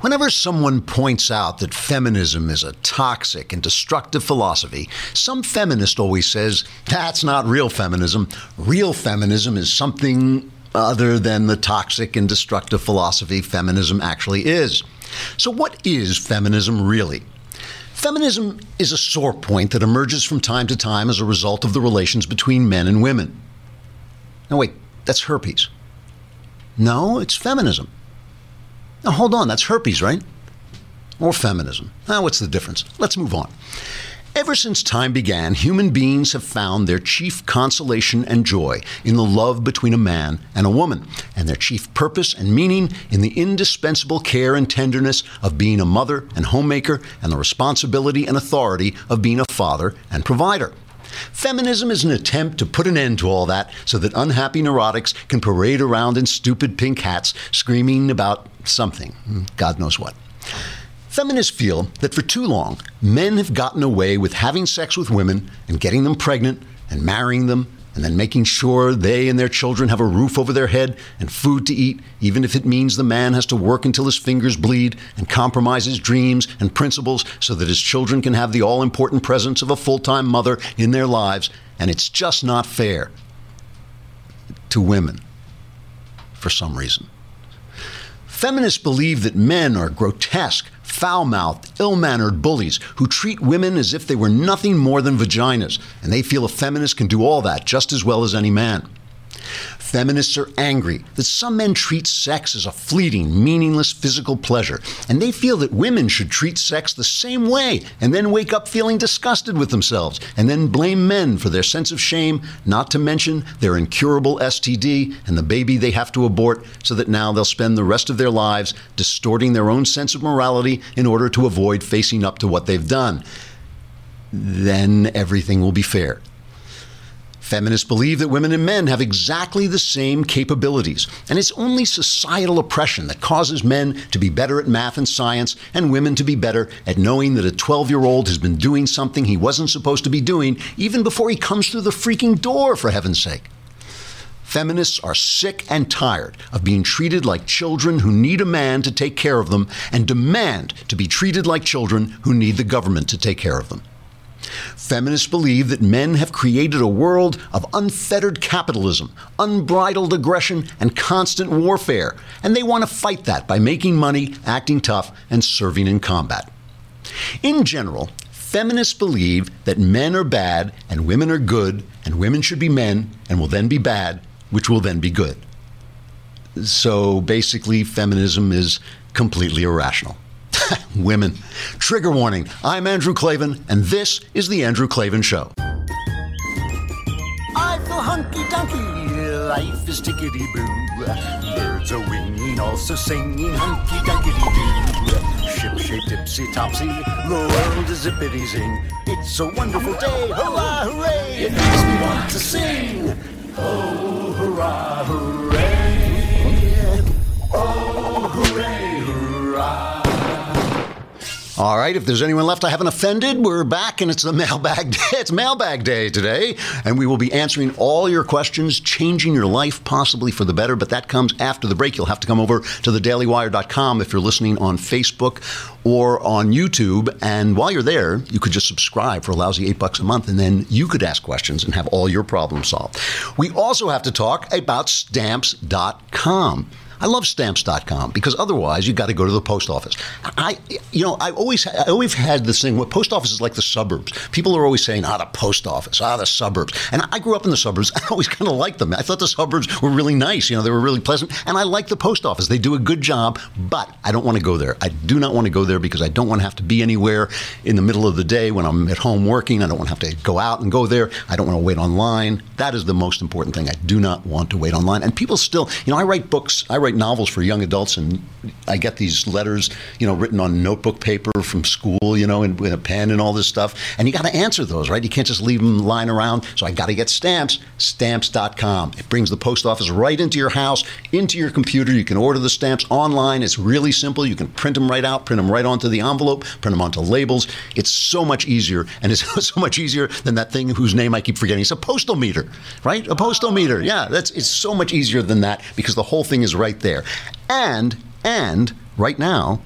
Whenever someone points out that feminism is a toxic and destructive philosophy, some feminist always says, that's not real feminism. Real feminism is something other than the toxic and destructive philosophy feminism actually is. So, what is feminism really? Feminism is a sore point that emerges from time to time as a result of the relations between men and women. Now, wait, that's herpes. No, it's feminism. Now, hold on, that's herpes, right? Or feminism. Now, what's the difference? Let's move on. Ever since time began, human beings have found their chief consolation and joy in the love between a man and a woman, and their chief purpose and meaning in the indispensable care and tenderness of being a mother and homemaker, and the responsibility and authority of being a father and provider. Feminism is an attempt to put an end to all that so that unhappy neurotics can parade around in stupid pink hats screaming about something, hmm, God knows what. Feminists feel that for too long, men have gotten away with having sex with women and getting them pregnant and marrying them and then making sure they and their children have a roof over their head and food to eat, even if it means the man has to work until his fingers bleed and compromise his dreams and principles so that his children can have the all important presence of a full time mother in their lives. And it's just not fair to women for some reason. Feminists believe that men are grotesque, foul mouthed, ill mannered bullies who treat women as if they were nothing more than vaginas, and they feel a feminist can do all that just as well as any man. Feminists are angry that some men treat sex as a fleeting, meaningless physical pleasure, and they feel that women should treat sex the same way and then wake up feeling disgusted with themselves and then blame men for their sense of shame, not to mention their incurable STD and the baby they have to abort, so that now they'll spend the rest of their lives distorting their own sense of morality in order to avoid facing up to what they've done. Then everything will be fair. Feminists believe that women and men have exactly the same capabilities, and it's only societal oppression that causes men to be better at math and science and women to be better at knowing that a 12 year old has been doing something he wasn't supposed to be doing even before he comes through the freaking door, for heaven's sake. Feminists are sick and tired of being treated like children who need a man to take care of them and demand to be treated like children who need the government to take care of them. Feminists believe that men have created a world of unfettered capitalism, unbridled aggression, and constant warfare, and they want to fight that by making money, acting tough, and serving in combat. In general, feminists believe that men are bad and women are good, and women should be men and will then be bad, which will then be good. So basically, feminism is completely irrational. Women. Trigger warning. I'm Andrew Klavan, and this is The Andrew Klavan Show. I feel hunky dunky, life is tickety boo. Birds are winging, also singing hunky dunky doo. Ship shape tipsy topsy, the world is zippity zing. It's a wonderful day, hurrah, hooray! It makes me want to sing. Oh, hurrah, hooray! Oh, hooray! All right, if there's anyone left I haven't offended, we're back and it's the mailbag day. It's mailbag day today, and we will be answering all your questions, changing your life possibly for the better, but that comes after the break. You'll have to come over to thedailywire.com if you're listening on Facebook or on YouTube. And while you're there, you could just subscribe for a lousy eight bucks a month, and then you could ask questions and have all your problems solved. We also have to talk about stamps.com. I love stamps.com because otherwise you got to go to the post office. I, you know, I always, I always had this thing. What post office is like the suburbs. People are always saying, "Ah, the post office, ah, the suburbs." And I grew up in the suburbs. I always kind of liked them. I thought the suburbs were really nice. You know, they were really pleasant, and I like the post office. They do a good job, but I don't want to go there. I do not want to go there because I don't want to have to be anywhere in the middle of the day when I'm at home working. I don't want to have to go out and go there. I don't want to wait online. That is the most important thing. I do not want to wait online. And people still, you know, I write books. I write novels for young adults, and I get these letters, you know, written on notebook paper from school, you know, and with a pen and all this stuff. And you got to answer those, right? You can't just leave them lying around. So I got to get stamps. Stamps.com. It brings the post office right into your house, into your computer. You can order the stamps online. It's really simple. You can print them right out, print them right onto the envelope, print them onto labels. It's so much easier, and it's so much easier than that thing whose name I keep forgetting. It's a postal meter, right? A postal meter. Yeah, that's it's so much easier than that because the whole thing is right there. And and right now,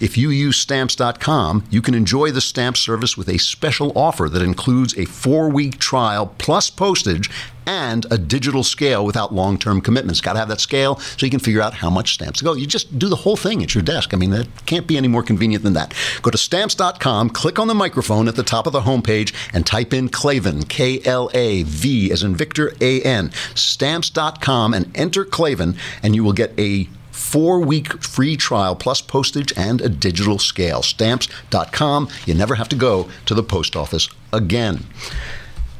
If you use stamps.com, you can enjoy the stamp service with a special offer that includes a four week trial plus postage and a digital scale without long term commitments. Got to have that scale so you can figure out how much stamps to go. You just do the whole thing at your desk. I mean, it can't be any more convenient than that. Go to stamps.com, click on the microphone at the top of the homepage, and type in Klavan, K L A V as in Victor A N, stamps.com, and enter Klavan, and you will get a four week free trial plus postage and a digital scale. Stamps.com. You never have to go to the post office again.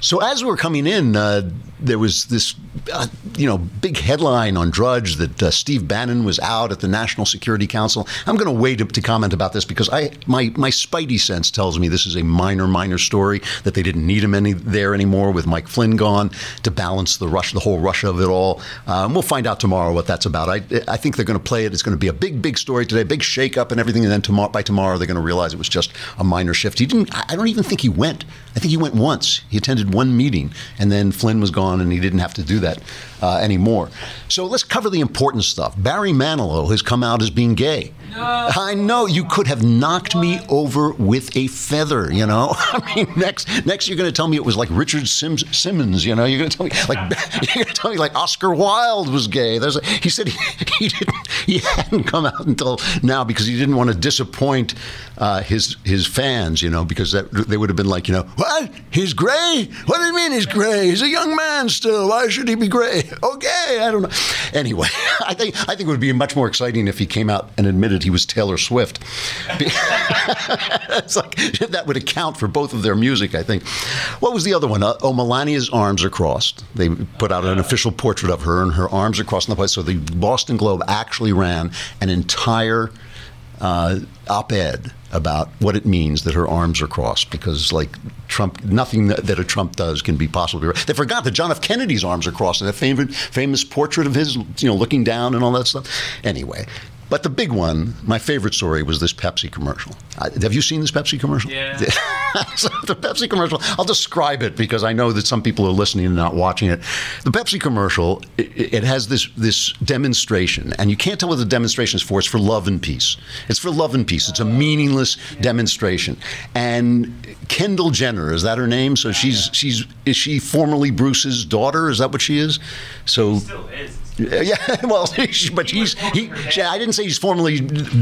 So as we were coming in, uh, there was this, uh, you know, big headline on Drudge that uh, Steve Bannon was out at the National Security Council. I'm going to wait to, comment about this because I my my spidey sense tells me this is a minor minor story that they didn't need him any there anymore with Mike Flynn gone to balance the rush the whole Russia of it all. Um, we'll find out tomorrow what that's about. I I think they're going to play it. It's going to be a big big story today, big shakeup and everything, and then tomorrow by tomorrow they're going to realize it was just a minor shift. He didn't. I don't even think he went. I think he went once. He attended one meeting, and then Flynn was gone, and he didn't have to do that uh, anymore. So let's cover the important stuff. Barry Manilow has come out as being gay. I know you could have knocked me over with a feather. You know, I mean, next next you're going to tell me it was like Richard Sims, Simmons. You know, you're going to tell me like you're going to tell me like Oscar Wilde was gay. There's a, he said he, he didn't he hadn't come out until now because he didn't want to disappoint uh, his his fans. You know, because that, they would have been like, you know, what he's gray? What do you mean he's gray? He's a young man still. Why should he be gray? Okay, I don't know. Anyway, I think I think it would be much more exciting if he came out and admitted he was Taylor Swift. it's like that would account for both of their music. I think. What was the other one? Uh, oh, Melania's arms are crossed. They put out an official portrait of her, and her arms are crossed in the place. So the Boston Globe actually ran an entire uh, op-ed about what it means that her arms are crossed because like Trump nothing that, that a Trump does can be possibly right. They forgot that John F Kennedy's arms are crossed that famous famous portrait of his you know looking down and all that stuff. Anyway, but the big one, my favorite story was this Pepsi commercial. Uh, have you seen this Pepsi commercial? Yeah. so the Pepsi commercial, I'll describe it because I know that some people are listening and not watching it. The Pepsi commercial, it, it has this this demonstration, and you can't tell what the demonstration is for. It's for love and peace. It's for love and peace. It's a meaningless yeah. demonstration. And Kendall Jenner, is that her name? So she's she's is she formerly Bruce's daughter? Is that what she is? So she still is. Yeah, well, but he's he. I didn't say he's formerly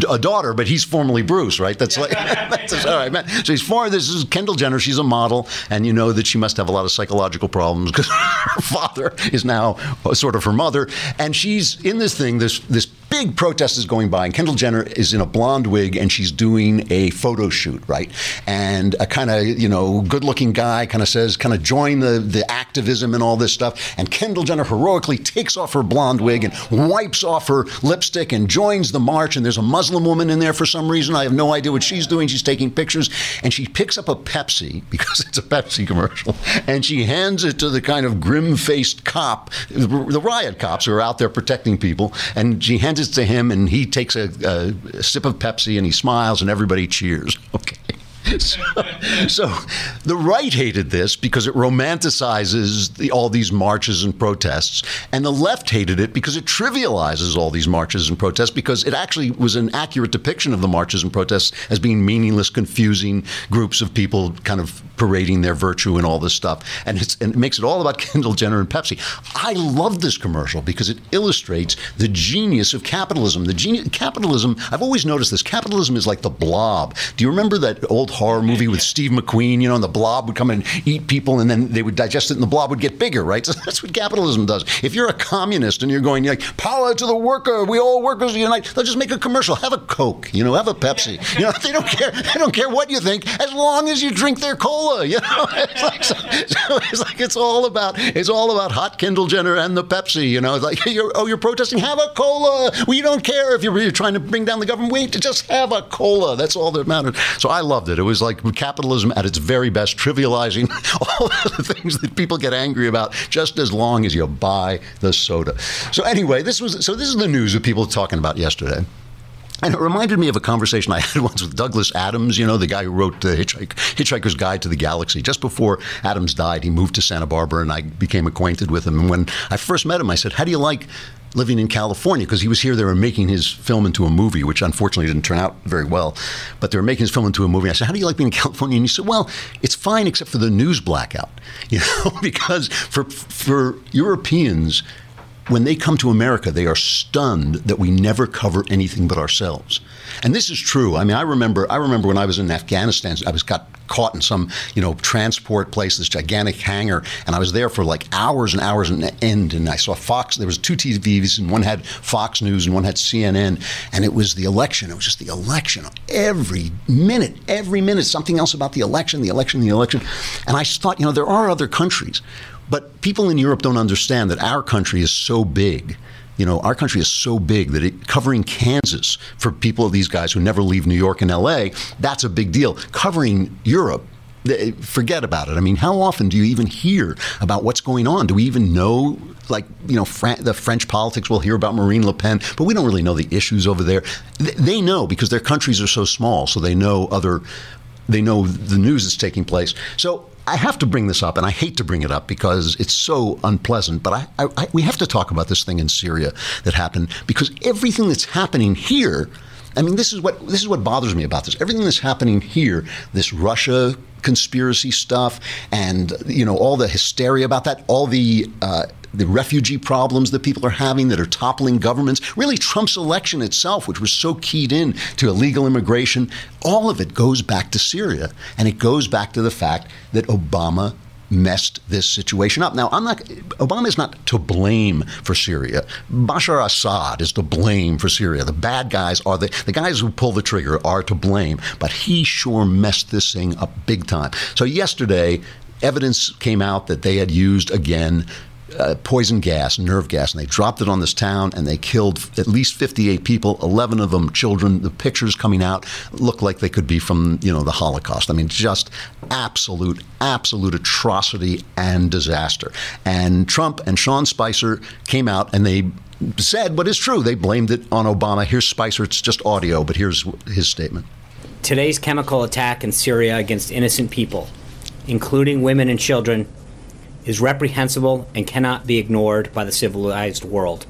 a daughter, but he's formerly Bruce, right? That's like that's all right, man. So he's far. this is Kendall Jenner. She's a model, and you know that she must have a lot of psychological problems because her father is now uh, sort of her mother, and she's in this thing. This this big protest is going by, and Kendall Jenner is in a blonde wig, and she's doing a photo shoot, right? And a kind of you know good-looking guy kind of says, kind of join the the activism and all this stuff, and Kendall Jenner heroically takes off her blonde blonde wig and wipes off her lipstick and joins the march. And there's a Muslim woman in there for some reason. I have no idea what she's doing. She's taking pictures. And she picks up a Pepsi because it's a Pepsi commercial. And she hands it to the kind of grim faced cop, the riot cops who are out there protecting people. And she hands it to him and he takes a, a sip of Pepsi and he smiles and everybody cheers. Okay. so, so, the right hated this because it romanticizes the, all these marches and protests, and the left hated it because it trivializes all these marches and protests because it actually was an accurate depiction of the marches and protests as being meaningless, confusing groups of people kind of parading their virtue and all this stuff. And, and it makes it all about Kendall Jenner and Pepsi. I love this commercial because it illustrates the genius of capitalism. The genius capitalism. I've always noticed this. Capitalism is like the blob. Do you remember that old horror movie with Steve McQueen? You know, and the blob would come and eat people, and then they would digest it, and the blob would get bigger. Right? So that's what capitalism does. If you're a communist and you're going like power to the worker, we all workers unite, they'll just make a commercial. Have a Coke. You know, have a Pepsi. You know, they don't care. They don't care what you think as long as you drink their cola. You know, it's like, so, so it's like it's all about it's all about hot Kendall Jenner and the Pepsi. You know, it's like you're, oh, you're protesting. Have a cola. We don't care if you're, you're trying to bring down the government. We just have a cola. That's all that matters. So I loved it. It was like capitalism at its very best, trivializing all the things that people get angry about, just as long as you buy the soda. So anyway, this was so. This is the news that people were talking about yesterday. And it reminded me of a conversation I had once with Douglas Adams, you know, the guy who wrote the Hitchhik- Hitchhiker's Guide to the Galaxy. Just before Adams died, he moved to Santa Barbara and I became acquainted with him. And when I first met him, I said, How do you like living in California because he was here. They were making his film into a movie, which unfortunately didn't turn out very well. But they were making his film into a movie. I said, "How do you like being in California?" And he said, "Well, it's fine except for the news blackout, you know, because for for Europeans." When they come to America, they are stunned that we never cover anything but ourselves. And this is true. I mean, I remember I remember when I was in Afghanistan, I was got caught in some, you know, transport place, this gigantic hangar, and I was there for like hours and hours and end and I saw Fox, there was two TVs and one had Fox News and one had CNN, and it was the election. It was just the election. Every minute, every minute something else about the election, the election, the election. And I thought, you know, there are other countries but people in Europe don't understand that our country is so big. You know, our country is so big that it, covering Kansas for people of these guys who never leave New York and LA, that's a big deal. Covering Europe, eh, eh, forget about it. I mean, how often do you even hear about what's going on? Do we even know, like, you know, Fran- the French politics? We'll hear about Marine Le Pen, but we don't really know the issues over there. They know because their countries are so small, so they know other, they know the news that's taking place. So I have to bring this up, and I hate to bring it up because it's so unpleasant. But I, I, I, we have to talk about this thing in Syria that happened because everything that's happening here. I mean, this is what this is what bothers me about this. Everything that's happening here, this Russia conspiracy stuff, and you know all the hysteria about that, all the uh, the refugee problems that people are having that are toppling governments, really Trump's election itself, which was so keyed in to illegal immigration, all of it goes back to Syria. And it goes back to the fact that Obama messed this situation up. Now, I'm not. Obama is not to blame for Syria. Bashar Assad is to blame for Syria. The bad guys are the the guys who pull the trigger are to blame. But he sure messed this thing up big time. So yesterday, evidence came out that they had used again uh, poison gas, nerve gas, and they dropped it on this town and they killed at least 58 people, 11 of them children. The pictures coming out look like they could be from, you know, the Holocaust. I mean, just absolute, absolute atrocity and disaster. And Trump and Sean Spicer came out and they said what is true. They blamed it on Obama. Here's Spicer. It's just audio, but here's his statement. Today's chemical attack in Syria against innocent people, including women and children, is reprehensible and cannot be ignored by the civilized world.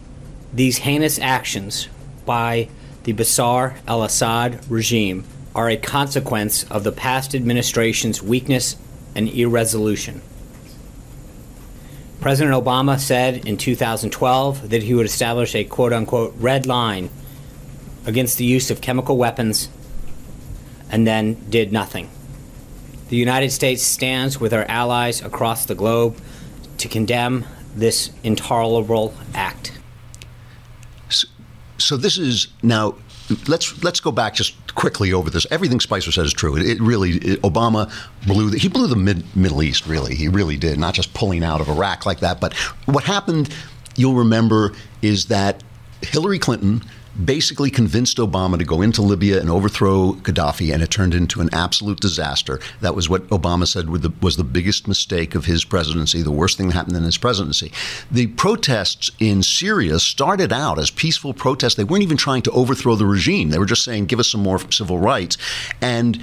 These heinous actions by the Bashar al Assad regime are a consequence of the past administration's weakness and irresolution. President Obama said in 2012 that he would establish a quote unquote red line against the use of chemical weapons and then did nothing. The United States stands with our allies across the globe to condemn this intolerable act. So, so this is now. Let's let's go back just quickly over this. Everything Spicer says is true. It, it really it, Obama blew the, he blew the mid, Middle East. Really, he really did. Not just pulling out of Iraq like that, but what happened. You'll remember is that Hillary Clinton basically convinced Obama to go into Libya and overthrow Gaddafi, and it turned into an absolute disaster. That was what Obama said was the biggest mistake of his presidency, the worst thing that happened in his presidency. The protests in Syria started out as peaceful protests. They weren't even trying to overthrow the regime, they were just saying, give us some more civil rights. And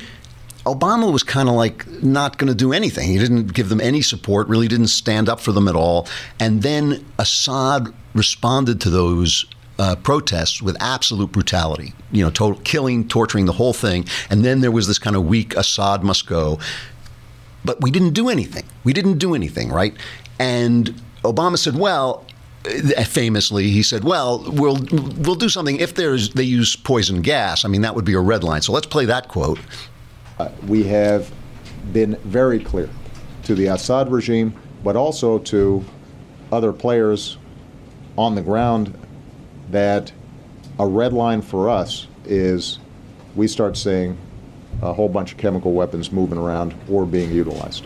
Obama was kind of like not going to do anything. He didn't give them any support, really didn't stand up for them at all. And then Assad responded to those uh, protests with absolute brutality, you know, total killing, torturing, the whole thing. And then there was this kind of weak Assad must go. But we didn't do anything. We didn't do anything, right? And Obama said, well, uh, famously he said well we'll we'll do something if there's they use poison gas i mean that would be a red line so let's play that quote uh, we have been very clear to the Assad regime but also to other players on the ground that a red line for us is we start seeing a whole bunch of chemical weapons moving around or being utilized.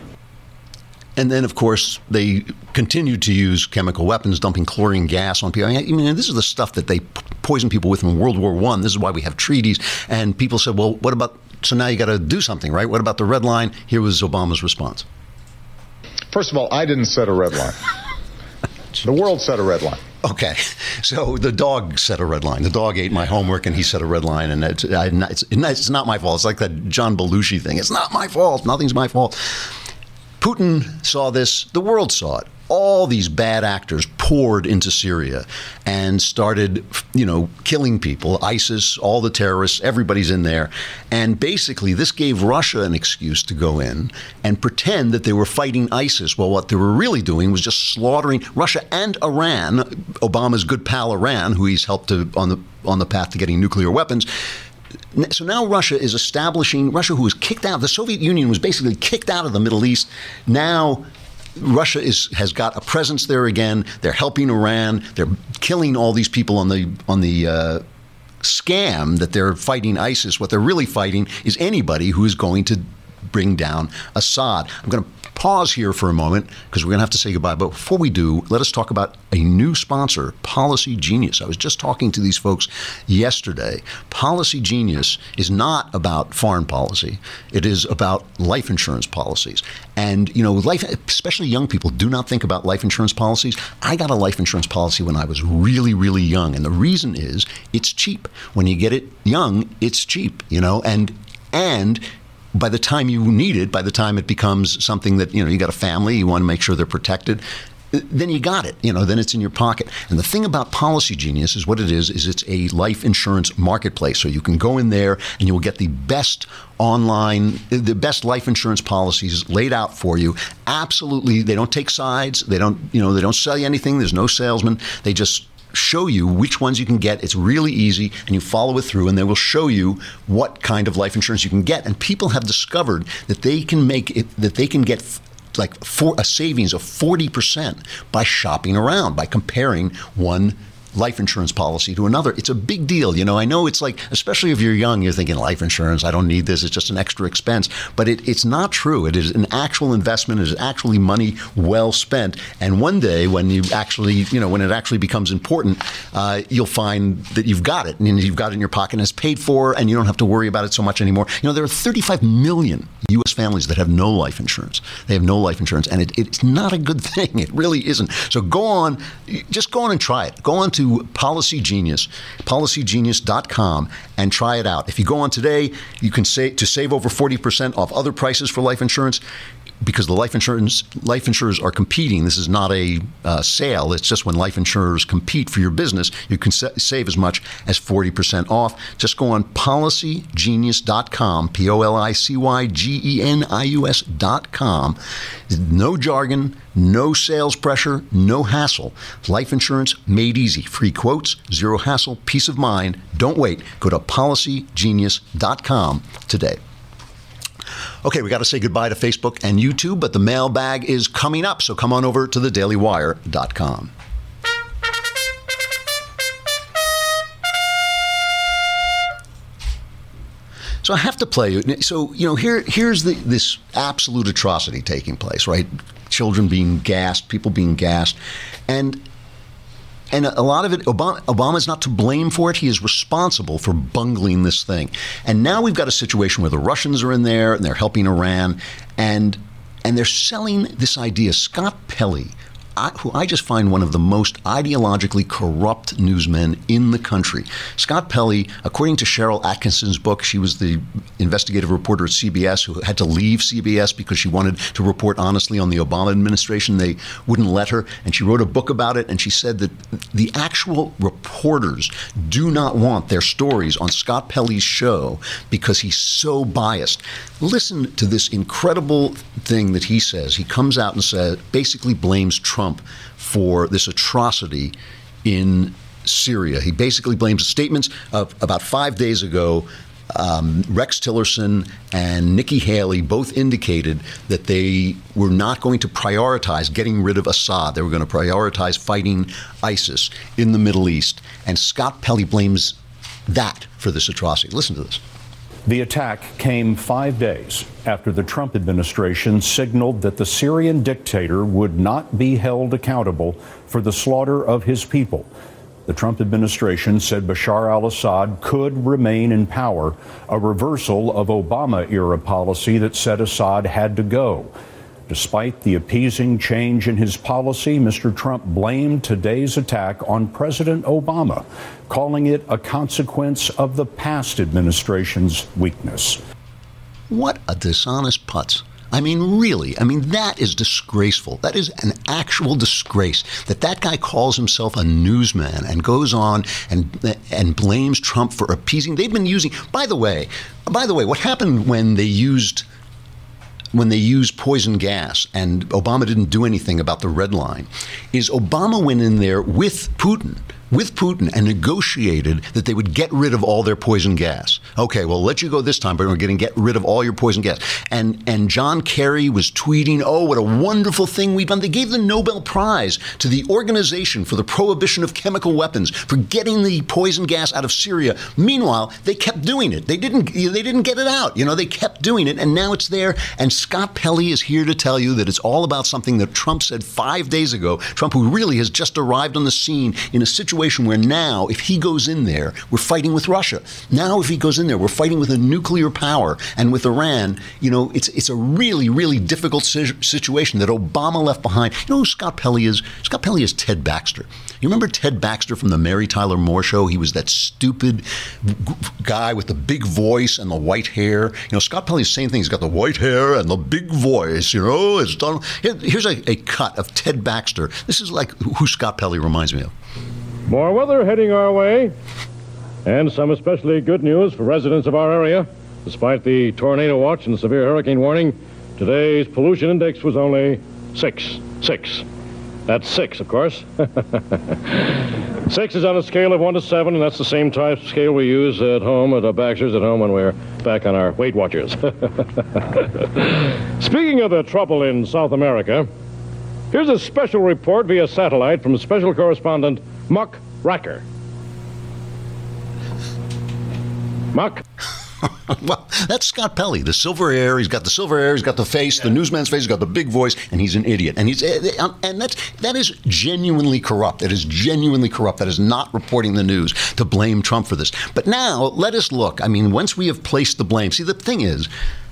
And then, of course, they continued to use chemical weapons, dumping chlorine gas on people. I mean, this is the stuff that they poisoned people with in World War One. This is why we have treaties. And people said, "Well, what about?" So now you got to do something, right? What about the red line? Here was Obama's response. First of all, I didn't set a red line. the world set a red line. Okay, so the dog set a red line. The dog ate my homework, and he set a red line, and it's, I, it's, it's not my fault. It's like that John Belushi thing. It's not my fault. Nothing's my fault. Putin saw this. The world saw it. All these bad actors poured into Syria and started, you know, killing people. ISIS, all the terrorists, everybody's in there. And basically, this gave Russia an excuse to go in and pretend that they were fighting ISIS. Well, what they were really doing was just slaughtering Russia and Iran, Obama's good pal Iran, who he's helped to, on the on the path to getting nuclear weapons. So now Russia is establishing Russia, who was kicked out. The Soviet Union was basically kicked out of the Middle East. Now Russia is has got a presence there again. They're helping Iran. They're killing all these people on the on the uh, scam that they're fighting ISIS. What they're really fighting is anybody who is going to bring down Assad. I'm going to pause here for a moment because we're going to have to say goodbye. But before we do, let us talk about a new sponsor, Policy Genius. I was just talking to these folks yesterday. Policy Genius is not about foreign policy, it is about life insurance policies. And, you know, life, especially young people, do not think about life insurance policies. I got a life insurance policy when I was really, really young. And the reason is it's cheap. When you get it young, it's cheap, you know, and and by the time you need it, by the time it becomes something that, you know, you got a family, you want to make sure they're protected, then you got it. You know, then it's in your pocket. And the thing about Policy Genius is what it is, is it's a life insurance marketplace. So you can go in there and you will get the best online, the best life insurance policies laid out for you. Absolutely. They don't take sides. They don't, you know, they don't sell you anything. There's no salesman. They just show you which ones you can get. It's really easy, and you follow it through, and they will show you what kind of life insurance you can get. And people have discovered that they can make it, that they can get like for a savings of 40% by shopping around, by comparing one life insurance policy to another. It's a big deal. You know, I know it's like, especially if you're young, you're thinking life insurance, I don't need this, it's just an extra expense. But it, it's not true. It is an actual investment, it is actually money well spent. And one day when you actually, you know, when it actually becomes important, uh, you'll find that you've got it and you've got it in your pocket and it's paid for and you don't have to worry about it so much anymore. You know, there are 35 million U.S. families that have no life insurance. They have no life insurance and it, it's not a good thing. It really isn't. So go on, just go on and try it. Go on to to Policy Genius, policygenius.com, and try it out. If you go on today, you can say to save over 40% off other prices for life insurance because the life insurance life insurers are competing. This is not a uh, sale. It's just when life insurers compete for your business, you can sa- save as much as 40% off. Just go on policygenius.com, P O L I C Y G E N I U S.com. No jargon, no sales pressure, no hassle. Life insurance made easy. Free quotes, zero hassle, peace of mind. Don't wait. Go to policygenius.com today. Okay, we got to say goodbye to Facebook and YouTube, but the mailbag is coming up, so come on over to thedailywire.com. So I have to play. You. So you know, here here's the, this absolute atrocity taking place, right? Children being gassed, people being gassed, and and a lot of it, Obama, Obama's not to blame for it. He is responsible for bungling this thing. And now we've got a situation where the Russians are in there and they're helping Iran, and and they're selling this idea. Scott Pelley, Who I just find one of the most ideologically corrupt newsmen in the country. Scott Pelley, according to Sharyl Attkisson's book, she was the investigative reporter at CBS who had to leave CBS because she wanted to report honestly on the Obama administration. They wouldn't let her, and she wrote a book about it. And she said that the actual reporters do not want their stories on Scott Pelley's show because he's so biased. Listen to this incredible thing that he says. He comes out and says, basically blames Trump Trump for this atrocity in Syria. He basically blames the statements of about five days ago. Um, Rex Tillerson and Nikki Haley both indicated that they were not going to prioritize getting rid of Assad. They were going to prioritize fighting ISIS in the Middle East. And Scott Pelley blames that for this atrocity. Listen to this. The attack came five days after the Trump administration signaled that the Syrian dictator would not be held accountable for the slaughter of his people. The Trump administration said Bashar al Assad could remain in power, a reversal of Obama era policy that said Assad had to go. Despite the appeasing change in his policy, Mr. Trump blamed today's attack on President Obama, calling it a consequence of the past administration's weakness. What a dishonest putz. I mean, really, I mean, that is disgraceful. That is an actual disgrace that that guy calls himself a newsman and goes on and and blames Trump for appeasing. They've been using. By the way, by the way, what happened when they used when they used poison gas and Obama didn't do anything about the red line is Obama went in there with Putin with Putin and negotiated that they would get rid of all their poison gas. Okay, well, let you go this time, but we're going to get rid of all your poison gas. And and John Kerry was tweeting, "Oh, what a wonderful thing we've done." They gave the Nobel Prize to the Organization for the Prohibition of Chemical Weapons for getting the poison gas out of Syria. Meanwhile, they kept doing it. They didn't they didn't get it out. You know, they kept doing it, and now it's there. And Scott Pelley is here to tell you that it's all about something that Trump said five days ago. Trump, who really has just arrived on the scene in a situation situation where now, if he goes in there, we're fighting with Russia. Now, if he goes in there, we're fighting with a nuclear power and with Iran. You know, it's it's a really, really difficult situation that Obama left behind. You know who Scott Pelley is? Scott Pelley is Ted Baxter. You remember Ted Baxter from the Mary Tyler Moore Show? He was that stupid guy with the big voice and the white hair. You know, Scott Pelley's the same thing. He's got the white hair and the big voice. You know, it's done. Here's a, a cut of Ted Baxter. This is like who Scott Pelley reminds me of. More weather heading our way, and some especially good news for residents of our area. Despite the tornado watch and severe hurricane warning, today's pollution index was only six. Six. That's six, of course. six is on a scale of one to seven, and that's the same type of scale we use at home at Baxter's at home when we're back on our Weight Watchers. Speaking of the trouble in South America, here's a special report via satellite from special correspondent Muck Racker. Muck. well, that's Scott Pelley, the silver hair. He's got the silver hair. He's got the face, yeah. the newsman's face. He's got the big voice, and he's an idiot. And he's eh, eh, um, and that's that is genuinely corrupt. That is genuinely corrupt. That is not reporting the news to blame Trump for this. But now let us look. I mean, once we have placed the blame, see the thing is,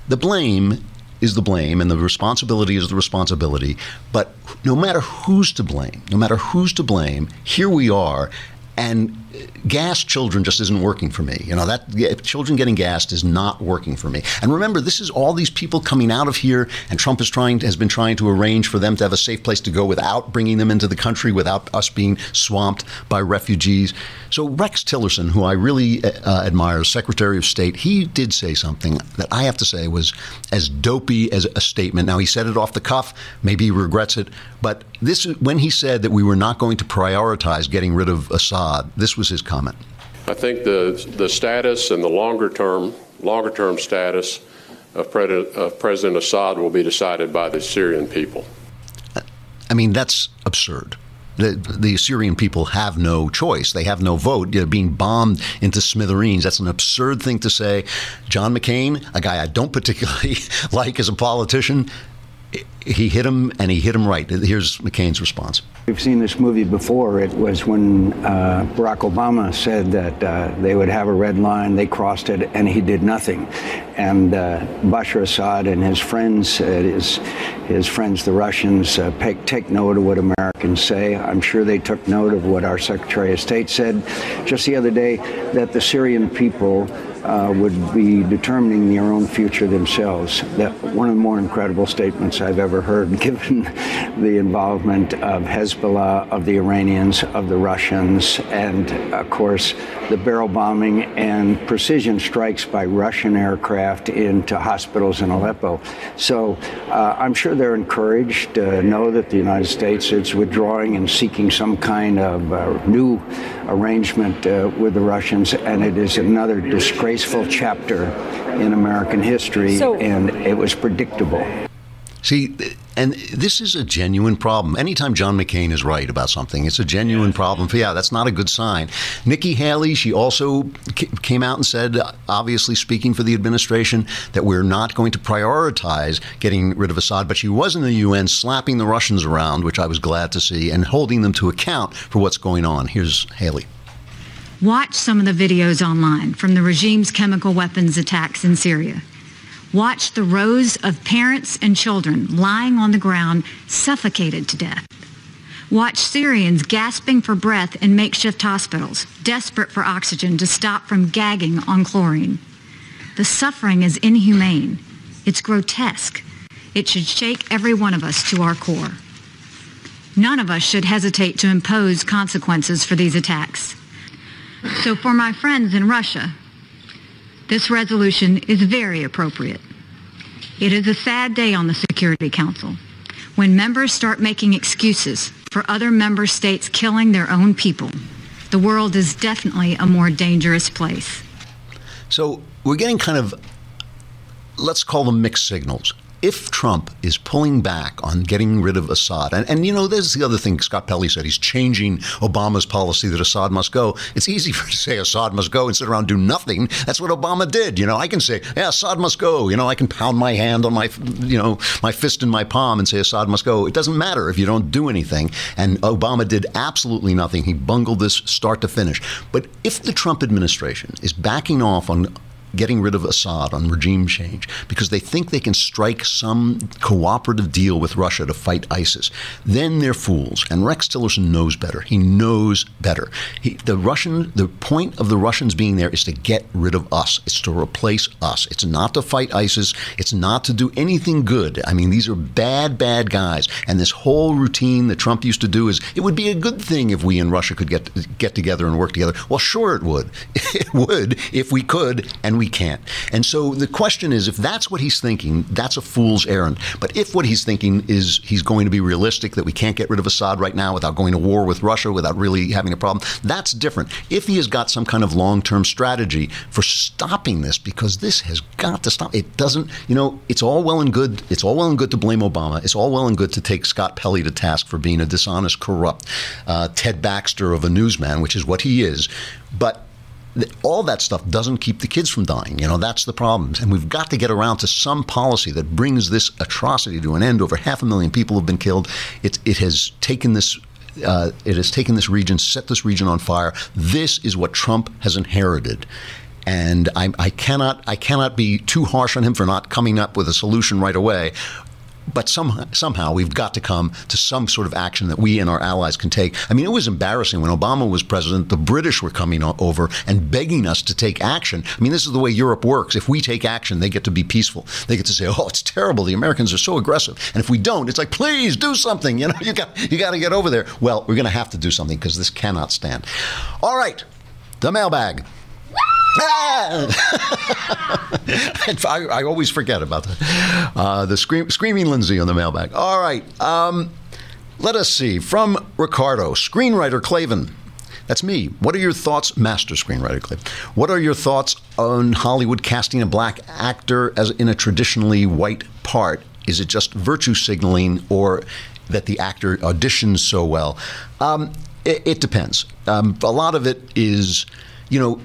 the blame is the blame and the responsibility is the responsibility. But no matter who's to blame, no matter who's to blame, here we are. And gas children just isn't working for me. You know that children getting gassed is not working for me. And remember, this is all these people coming out of here, and Trump is trying has been trying to arrange for them to have a safe place to go without bringing them into the country, without us being swamped by refugees. So Rex Tillerson, who I really uh, admire, Secretary of State, he did say something that I have to say was as dopey as a statement. Now he said it off the cuff. Maybe he regrets it, but this when he said that we were not going to prioritize getting rid of Assad. This was his comment. I think the the status and the longer term longer term status of, Pre- of President Assad will be decided by the Syrian people. I mean, that's absurd. The, the Syrian people have no choice. They have no vote. They're being bombed into smithereens. That's an absurd thing to say. John McCain, a guy I don't particularly like as a politician, he hit him and he hit him right. Here's McCain's response. We've seen this movie before. It was when uh, Barack Obama said that uh, they would have a red line. They crossed it, and he did nothing. And uh, Bashar Assad and his friends, his his friends, the Russians, uh, take note of what Americans say. I'm sure they took note of what our Secretary of State said just the other day that the Syrian people uh, would be determining their own future themselves. That one of the more incredible statements I've ever heard, given the involvement of Hezbollah, of the Iranians, of the Russians, and of course the barrel bombing and precision strikes by Russian aircraft into hospitals in Aleppo. So uh, I'm sure they're encouraged to know that the United States is withdrawing and seeking some kind of uh, new arrangement uh, with the Russians, and it is another disgraceful chapter in American history, so, and it was predictable. See, and this is a genuine problem. Anytime John McCain is right about something, it's a genuine problem. Yeah, that's not a good sign. Nikki Haley, she also came out and said, obviously speaking for the administration, that we're not going to prioritize getting rid of Assad. But she was in the UN slapping the Russians around, which I was glad to see, and holding them to account for what's going on. Here's Haley. Watch some of the videos online from the regime's chemical weapons attacks in Syria. Watch the rows of parents and children lying on the ground, suffocated to death. Watch Syrians gasping for breath in makeshift hospitals, desperate for oxygen to stop from gagging on chlorine. The suffering is inhumane. It's grotesque. It should shake every one of us to our core. None of us should hesitate to impose consequences for these attacks. So for my friends in Russia, this resolution is very appropriate. It is a sad day on the Security Council when members start making excuses for other member states killing their own people. The world is definitely a more dangerous place. So we're getting kind of, let's call them mixed signals if Trump is pulling back on getting rid of Assad, and, and you know, there's the other thing Scott Pelley said, he's changing Obama's policy that Assad must go. It's easy for to say Assad must go and sit around and do nothing. That's what Obama did. You know, I can say, yeah, Assad must go. You know, I can pound my hand on my, you know, my fist in my palm and say Assad must go. It doesn't matter if you don't do anything. And Obama did absolutely nothing. He bungled this start to finish. But if the Trump administration is backing off on getting rid of Assad on regime change because they think they can strike some cooperative deal with Russia to fight ISIS, then they're fools. And Rex Tillerson knows better. He knows better. He, the Russian, the point of the Russians being there is to get rid of us. It's to replace us. It's not to fight ISIS. It's not to do anything good. I mean, these are bad, bad guys. And this whole routine that Trump used to do is it would be a good thing if we in Russia could get get together and work together. Well, sure it would. It would if we could, and we we can't. And so the question is if that's what he's thinking, that's a fool's errand. But if what he's thinking is he's going to be realistic, that we can't get rid of Assad right now without going to war with Russia, without really having a problem, that's different. If he has got some kind of long term strategy for stopping this, because this has got to stop, it doesn't, you know, it's all well and good. It's all well and good to blame Obama. It's all well and good to take Scott Pelley to task for being a dishonest, corrupt uh, Ted Baxter of a newsman, which is what he is. But all that stuff doesn't keep the kids from dying. You know, that's the problem. And we've got to get around to some policy that brings this atrocity to an end. Over half a million people have been killed. It, it has taken this uh, it has taken this region, set this region on fire. This is what Trump has inherited. And I, I, cannot, I cannot be too harsh on him for not coming up with a solution right away but some, somehow we've got to come to some sort of action that we and our allies can take. I mean, it was embarrassing when Obama was president. The British were coming over and begging us to take action. I mean, this is the way Europe works. If we take action, they get to be peaceful. They get to say, "Oh, it's terrible. The Americans are so aggressive." And if we don't, it's like, "Please do something." You know, you got you got to get over there. Well, we're going to have to do something because this cannot stand. All right, the mailbag. I, I, always forget about that. Uh, the scream, screaming Lindsay on the mailbag. All right. Um, let us see. From Ricardo, screenwriter Klavan. That's me. What are your thoughts, master screenwriter Klavan? What are your thoughts on Hollywood casting a black actor as in a traditionally white part? Is it just virtue signaling, or that the actor auditions so well? Um, it, it, depends. Um, a lot of it is, you know,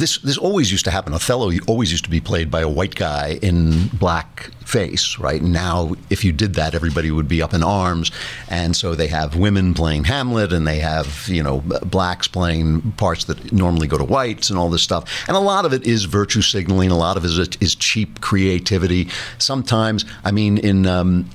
this this always used to happen. Othello always used to be played by a white guy in black face, right? Now, if you did that, everybody would be up in arms, and so they have women playing Hamlet, and they have you know blacks playing parts that normally go to whites, and all this stuff. And a lot of it is virtue signaling. A lot of it is, is cheap creativity. Sometimes, I mean, in um,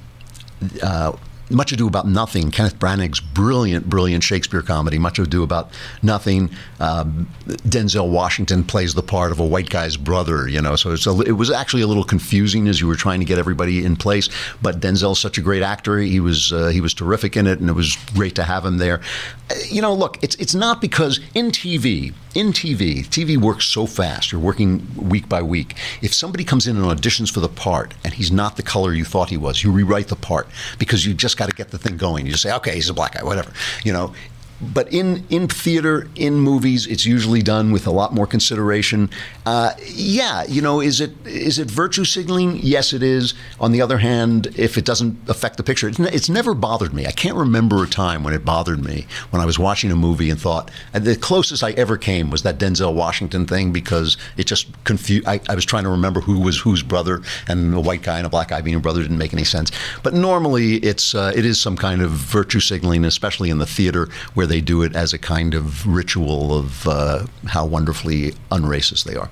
uh, much Ado About Nothing, Kenneth Branagh's brilliant, brilliant Shakespeare comedy, Much Ado About Nothing. Um, Denzel Washington plays the part of a white guy's brother, you know, so a, it was actually a little confusing as you were trying to get everybody in place. But Denzel's such a great actor; he was uh, he was terrific in it, and it was great to have him there. Uh, you know, look, it's it's not because in TV, in TV, TV works so fast. You're working week by week. If somebody comes in and auditions for the part and he's not the color you thought he was, you rewrite the part because you just got to get the thing going. You just say, okay, he's a black guy, whatever. You know, but in in theater, in movies, it's usually done with a lot more consideration. Uh, yeah, you know, is it is it virtue signaling? Yes, it is. On the other hand, if it doesn't affect the picture, it's, it's never bothered me. I can't remember a time when it bothered me when I was watching a movie and thought the closest I ever came was that Denzel Washington thing because it just confused. I, I was trying to remember who was whose brother, and a white guy and a black guy being a brother didn't make any sense. But normally, it's uh, it is some kind of virtue signaling, especially in the theater where they do it as a kind of ritual of uh, how wonderfully unracist they are.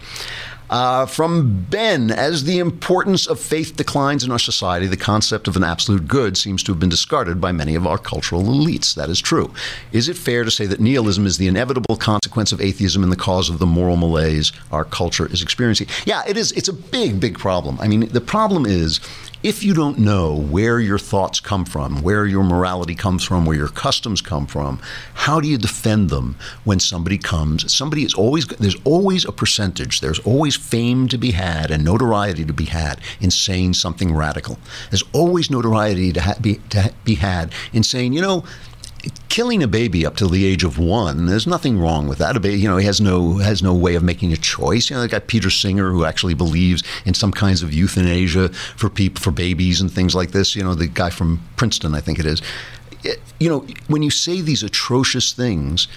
Uh, from Ben, as the importance of faith declines in our society, the concept of an absolute good seems to have been discarded by many of our cultural elites. That is true. Is it fair to say that nihilism is the inevitable consequence of atheism and the cause of the moral malaise our culture is experiencing? Yeah, it is. It's a big, big problem. I mean, the problem is if you don't know where your thoughts come from, where your morality comes from, where your customs come from, how do you defend them when somebody comes? Somebody is always there's always a percentage. There's always fame to be had and notoriety to be had in saying something radical. There's always notoriety to, ha- be, to be had in saying, you know, killing a baby up to the age of one, there's nothing wrong with that. A baby, you know, he has no has no way of making a choice. You know, they got Peter Singer who actually believes in some kinds of euthanasia for people for babies and things like this. You know, the guy from Princeton, I think it is. Eh, you know, when you say these atrocious things,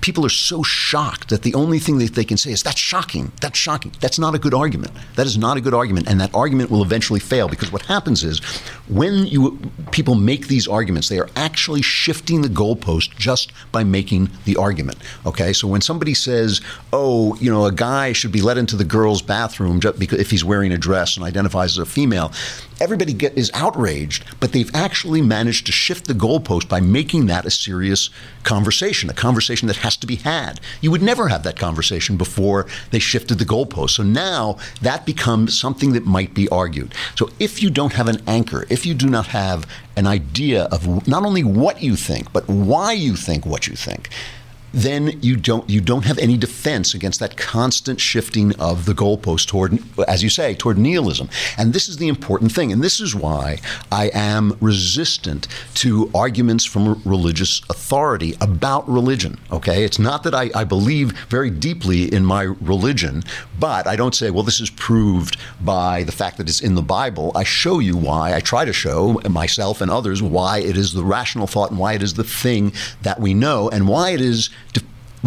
people are so shocked that the only thing that they can say is that's shocking that's shocking that's not a good argument that is not a good argument and that argument will eventually fail because what happens is when you people make these arguments they are actually shifting the goalpost just by making the argument okay so when somebody says oh you know a guy should be let into the girls bathroom just because if he's wearing a dress and identifies as a female everybody get, is outraged, but they've actually managed to shift the goalpost by making that a serious conversation, a conversation that has to be had. You would never have that conversation before they shifted the goalpost. So now that becomes something that might be argued. So if you don't have an anchor, if you do not have an idea of not only what you think, but why you think what you think, then you don't you don't have any defense against that constant shifting of the goalpost toward, as you say, toward nihilism. And this is the important thing. And this is why I am resistant to arguments from religious authority about religion. Okay, it's not that I, I believe very deeply in my religion, but I don't say, well, this is proved by the fact that it's in the Bible. I show you why. I try to show myself and others why it is the rational thought and why it is the thing that we know and why it is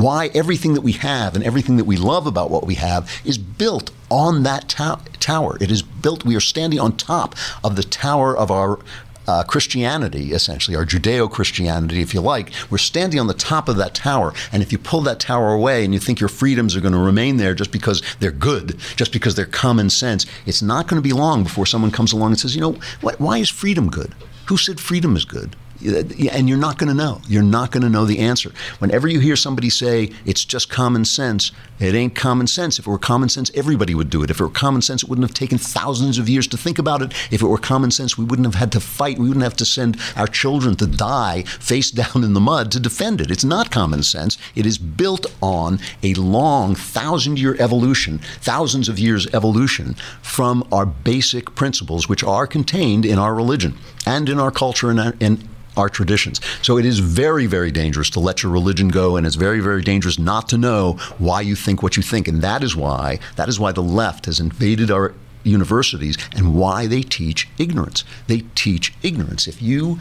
why everything that we have and everything that we love about what we have is built on that to- tower. It is built, we are standing on top of the tower of our uh, Christianity, essentially, our Judeo Christianity, if you like. We're standing on the top of that tower. And if you pull that tower away and you think your freedoms are going to remain there just because they're good, just because they're common sense, it's not going to be long before someone comes along and says, you know, why is freedom good? Who said freedom is good? And you're not going to know. You're not going to know the answer. Whenever you hear somebody say it's just common sense, it ain't common sense. If it were common sense, everybody would do it. If it were common sense, it wouldn't have taken thousands of years to think about it. If it were common sense, we wouldn't have had to fight. We wouldn't have to send our children to die face down in the mud to defend it. It's not common sense. It is built on a long thousand year evolution, thousands of years evolution from our basic principles, which are contained in our religion and in our culture and, and our traditions. So it is very, very dangerous to let your religion go, and it's very, very dangerous not to know why you think what you think. And that is why that is why the left has invaded our universities and why they teach ignorance. They teach ignorance. If you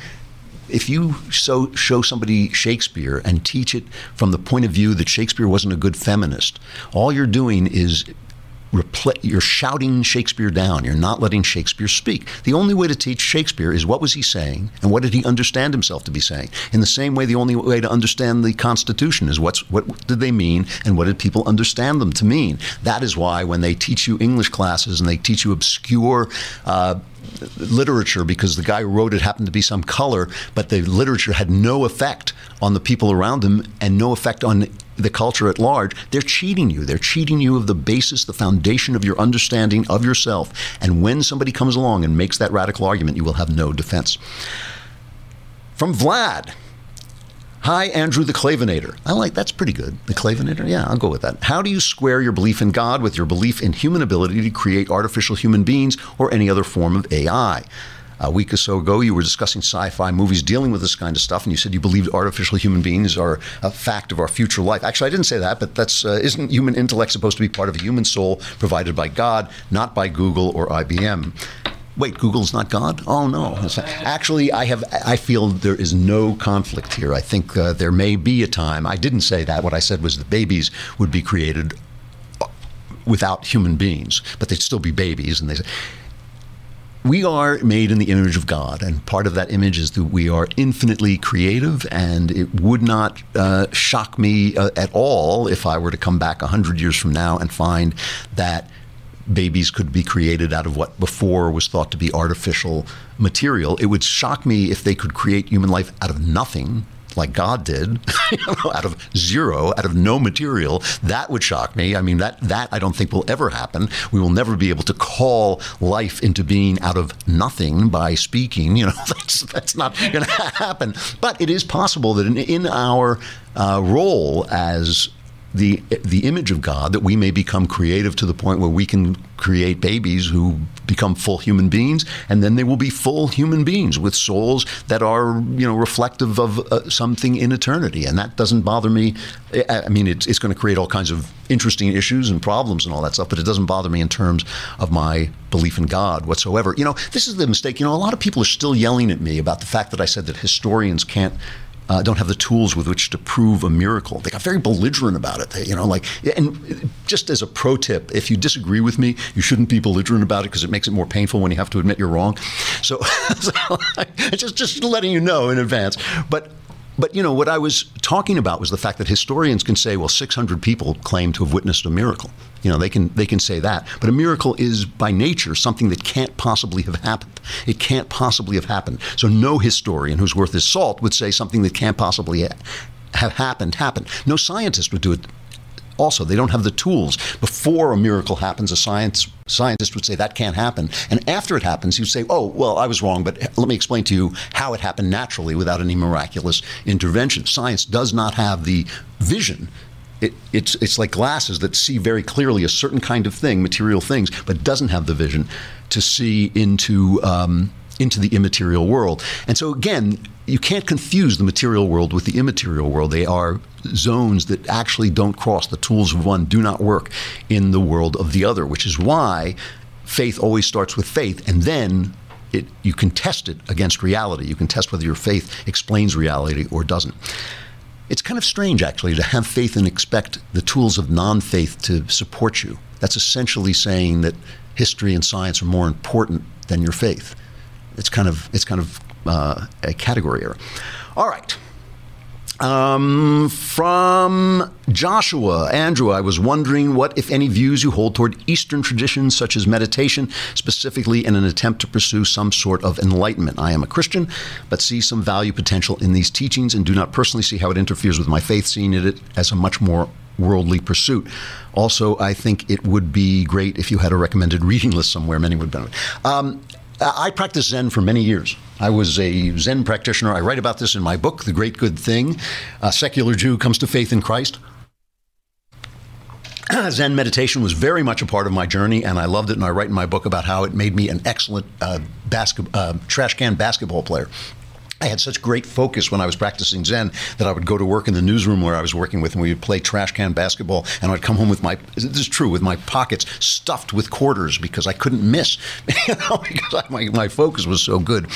if you so show somebody Shakespeare and teach it from the point of view that Shakespeare wasn't a good feminist, all you're doing is repl- you're shouting Shakespeare down. You're not letting Shakespeare speak. The only way to teach Shakespeare is what was he saying and what did he understand himself to be saying. In the same way, the only way to understand the Constitution is what's what did they mean and what did people understand them to mean. That is why when they teach you English classes and they teach you obscure. Uh, literature because the guy who wrote it happened to be some color, but the literature had no effect on the people around them and no effect on the culture at large, they're cheating you. They're cheating you of the basis, the foundation of your understanding of yourself. And when somebody comes along and makes that radical argument, you will have no defense. From Vlad. Hi, Andrew the Clavinator. I like that's pretty good. The Clavinator? Yeah, I'll go with that. How do you square your belief in God with your belief in human ability to create artificial human beings or any other form of AI? a week or so ago, you were discussing sci fi movies dealing with this kind of stuff, and you said you believed artificial human beings are a fact of our future life. Actually, I didn't say that, but that's uh, isn't human intellect supposed to be part of a human soul provided by God, not by Google or IBM? Wait, Google's not God? Oh no! Actually, I have. I feel there is no conflict here. I think uh, there may be a time. I didn't say that. What I said was the babies would be created uh, without human beings, but they'd still be babies, and they we are made in the image of God, and part of that image is that we are infinitely creative. And it would not uh, shock me uh, at all if I were to come back hundred years from now and find that babies could be created out of what before was thought to be artificial material. It would shock me if they could create human life out of nothing like God did, out of zero, out of no material, that would shock me. I mean, that that I don't think will ever happen. We will never be able to call life into being out of nothing by speaking. You know, that's that's not going to happen. But it is possible that in, in our uh, role as the the image of God that we may become creative to the point where we can create babies who become full human beings, and then they will be full human beings with souls that are you know reflective of uh, something in eternity, and that doesn't bother me. I mean, it's, it's going to create all kinds of interesting issues and problems and all that stuff, but it doesn't bother me in terms of my belief in God whatsoever. You know, this is the mistake. You know, a lot of people are still yelling at me about the fact that I said that historians can't uh, don't have the tools with which to prove a miracle. They got very belligerent about it. They, you know, like, and just as a pro tip, if you disagree with me, you shouldn't be belligerent about it because it makes it more painful when you have to admit you're wrong. So, so just just letting you know in advance. But but you know what I was talking about was the fact that historians can say, well, 600 people claim to have witnessed a miracle. You know, they can they can say that. But a miracle is by nature something that can't possibly have happened. It can't possibly have happened. So no historian who's worth his salt would say something that can't possibly have happened happened. No scientist would do it also. They don't have the tools. Before a miracle happens, a science scientist would say that can't happen. And after it happens, you say, oh, well, I was wrong, but let me explain to you how it happened naturally without any miraculous intervention. Science does not have the vision it, it's it's like glasses that see very clearly a certain kind of thing, material things, but doesn't have the vision to see into um, into the immaterial world. And so again, you can't confuse the material world with the immaterial world. They are zones that actually don't cross. The tools of one do not work in the world of the other, which is why faith always starts with faith, and then it, you can test it against reality. You can test whether your faith explains reality or doesn't. It's kind of strange, actually, to have faith and expect the tools of non faith to support you. That's essentially saying that history and science are more important than your faith. It's kind of, it's kind of uh, a category error. All right. Um, from Joshua, Andrew, I was wondering what, if any, views you hold toward Eastern traditions such as meditation, specifically in an attempt to pursue some sort of enlightenment. I am a Christian, but see some value potential in these teachings and do not personally see how it interferes with my faith, seeing it as a much more worldly pursuit. Also, I think it would be great if you had a recommended reading list somewhere. Many would benefit. Um, I practiced Zen for many years. I was a Zen practitioner. I write about this in my book, The Great Good Thing. A secular Jew comes to faith in Christ. Zen meditation was very much a part of my journey, and I loved it. And I write in my book about how it made me an excellent uh, basket, uh, trash can basketball player. I had such great focus when I was practicing Zen that I would go to work in the newsroom where I was working with, and we would play trash can basketball. And I'd come home with my this is true with my pockets stuffed with quarters because I couldn't miss, you know, because I, my my focus was so good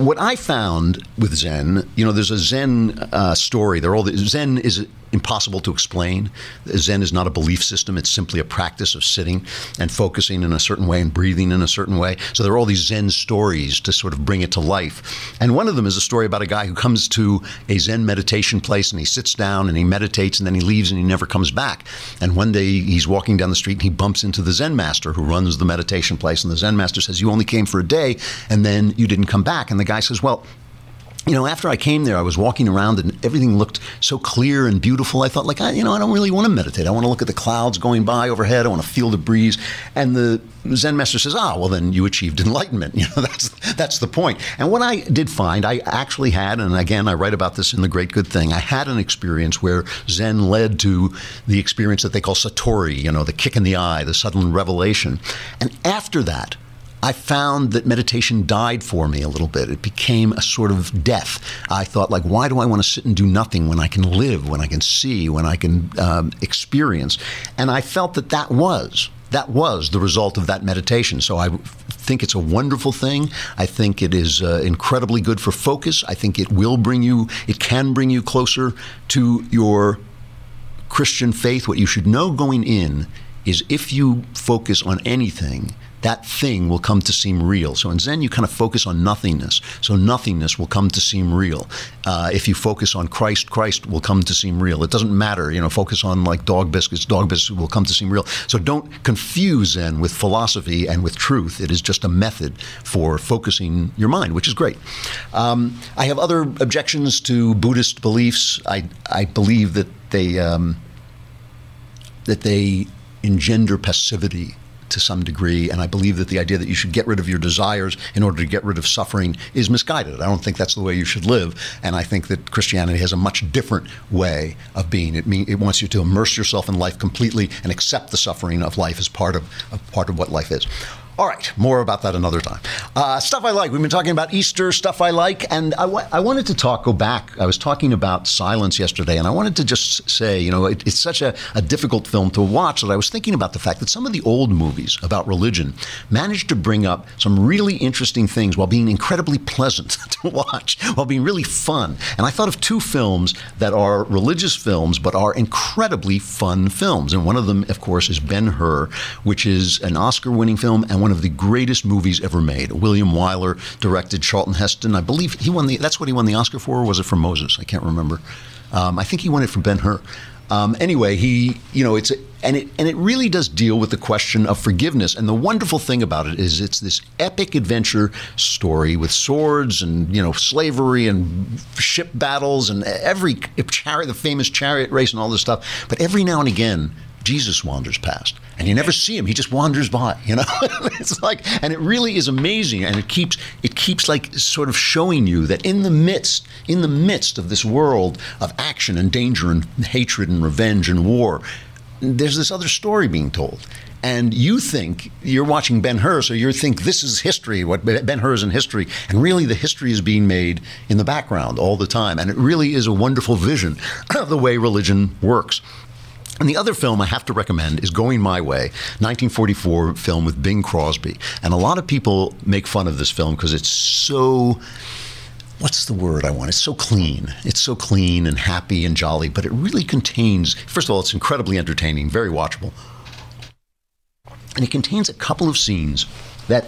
what I found with Zen, you know, there's a Zen uh, story. They're all the, Zen is impossible to explain. Zen is not a belief system. It's simply a practice of sitting and focusing in a certain way and breathing in a certain way. So there are all these Zen stories to sort of bring it to life. And one of them is a story about a guy who comes to a Zen meditation place and he sits down and he meditates and then he leaves and he never comes back. And one day he's walking down the street and he bumps into the Zen master who runs the meditation place. And the Zen master says, You only came for a day and then you didn't come back. And the guy says, Well, you know, after I came there, I was walking around and everything looked so clear and beautiful. I thought, like, I, you know, I don't really want to meditate. I want to look at the clouds going by overhead. I want to feel the breeze. And the Zen master says, ah, well, then you achieved enlightenment. You know, that's that's the point. And what I did find, I actually had, and again, I write about this in the Great Good Thing. I had an experience where Zen led to the experience that they call satori. You know, the kick in the eye, the sudden revelation. And after that, I found that meditation died for me a little bit. It became a sort of death. I thought, like, why do I want to sit and do nothing when I can live, when I can see, when I can um, experience? And I felt that that was that was the result of that meditation. So I think it's a wonderful thing. I think it is uh, incredibly good for focus. I think it will bring you, it can bring you closer to your Christian faith. What you should know going in is if you focus on anything, that thing will come to seem real. So in Zen, you kind of focus on nothingness. So nothingness will come to seem real. Uh, if you focus on Christ, Christ will come to seem real. It doesn't matter, you know, focus on like dog biscuits, dog biscuits will come to seem real. So don't confuse Zen with philosophy and with truth. It is just a method for focusing your mind, which is great. Um, I have other objections to Buddhist beliefs. I, I believe that they, um, that they engender passivity to some degree, and I believe that the idea that you should get rid of your desires in order to get rid of suffering is misguided. I don't think that's the way you should live, and I think that Christianity has a much different way of being. It mean, it wants you to immerse yourself in life completely and accept the suffering of life as part of, of part of what life is. All right, more about that another time. Uh, stuff I like. We've been talking about Easter, stuff I like, and I, w- I wanted to talk, go back. I was talking about silence yesterday, and I wanted to just say, you know, it, it's such a, a difficult film to watch that I was thinking about the fact that some of the old movies about religion managed to bring up some really interesting things while being incredibly pleasant to watch, while being really fun. And I thought of two films that are religious films but are incredibly fun films. And one of them, of course, is Ben Hur, which is an Oscar winning film and one of the greatest movies ever made. William Wyler directed Charlton Heston. I believe he won the, that's what he won the Oscar for, or was it for Moses? I can't remember. Um, I think he won it for Ben Hur. Um, anyway, he, you know, it's a, and it and it really does deal with the question of forgiveness. And the wonderful thing about it is it's this epic adventure story with swords and you know slavery and ship battles and every chariot, the famous chariot race and all this stuff. But every now and again, Jesus wanders past, and you never see him. He just wanders by, you know. it's like, and it really is amazing, and it keeps it keeps like sort of showing you that in the midst, in the midst of this world of action and danger and hatred and revenge and war, there's this other story being told. And you think you're watching Ben Hur, so you think this is history, what Ben Hur is in history, and really the history is being made in the background all the time. And it really is a wonderful vision of the way religion works. And the other film I have to recommend is Going My Way, 1944 film with Bing Crosby. And a lot of people make fun of this film because it's so what's the word I want? It's so clean. It's so clean and happy and jolly, but it really contains, first of all, it's incredibly entertaining, very watchable. And it contains a couple of scenes that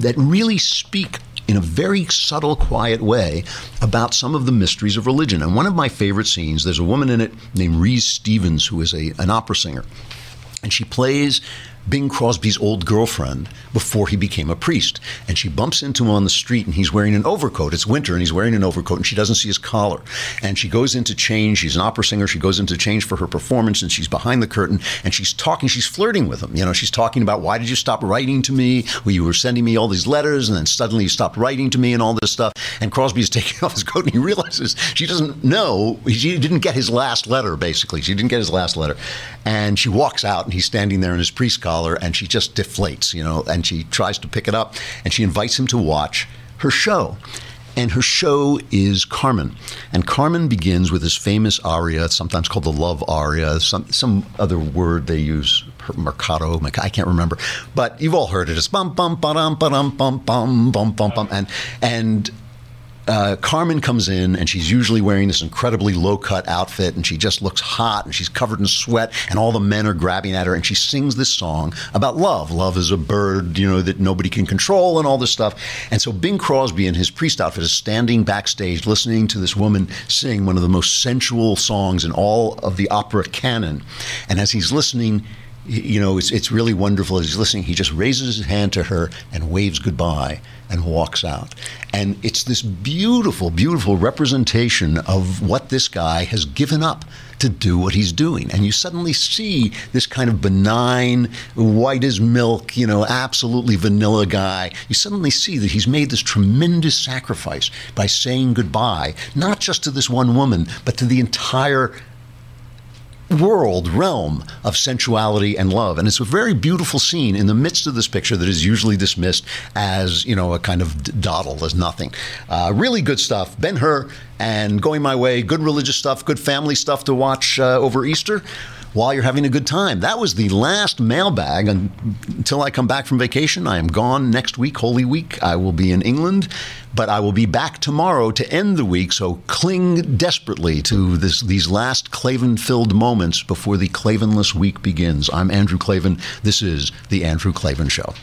that really speak in a very subtle, quiet way about some of the mysteries of religion. And one of my favorite scenes, there's a woman in it named Risë Stevens, who is a, an opera singer. And she plays Bing Crosby's old girlfriend before he became a priest. And she bumps into him on the street and he's wearing an overcoat. It's winter and he's wearing an overcoat and she doesn't see his collar. And she goes into change. She's an opera singer. She goes into change for her performance and she's behind the curtain and she's talking, she's flirting with him. You know, she's talking about why did you stop writing to me? Well, you were sending me all these letters and then suddenly you stopped writing to me and all this stuff. And Crosby's taking off his coat and he realizes she doesn't know, she didn't get his last letter, basically. She didn't get his last letter. And she walks out and he's standing there in his priest collar and she just deflates, you know, and she tries to pick it up and she invites him to watch her show. And her show is Carmen. And Carmen begins with this famous aria, sometimes called the love aria, some, some other word they use, mercado, I can't remember. But you've all heard it. It's bum, bum, ba-dum, ba-dum, bum, bum, bum, bum, bum. And, and uh, Carmen comes in and she's usually wearing this incredibly low cut outfit and she just looks hot and she's covered in sweat and all the men are grabbing at her and she sings this song about love. Love is a bird, you know, that nobody can control and all this stuff. And so Bing Crosby in his priest outfit is standing backstage listening to this woman sing one of the most sensual songs in all of the opera canon. And as he's listening, you know, it's, it's really wonderful. As he's listening, he just raises his hand to her and waves goodbye and walks out. And it's this beautiful, beautiful representation of what this guy has given up to do what he's doing. And you suddenly see this kind of benign, white as milk, you know, absolutely vanilla guy. You suddenly see that he's made this tremendous sacrifice by saying goodbye, not just to this one woman, but to the entire world, realm of sensuality and love. And it's a very beautiful scene in the midst of this picture that is usually dismissed as, you know, a kind of dawdle, as nothing. Uh, really good stuff. Ben Hur and Going My Way, good religious stuff, good family stuff to watch uh, over Easter while you're having a good time. That was the last mailbag until I come back from vacation. I am gone next week, Holy Week. I will be in England, but I will be back tomorrow to end the week. So cling desperately to this, these last Klavan filled moments before the Klavanless week begins. I'm Andrew Klavan. This is The Andrew Klavan Show.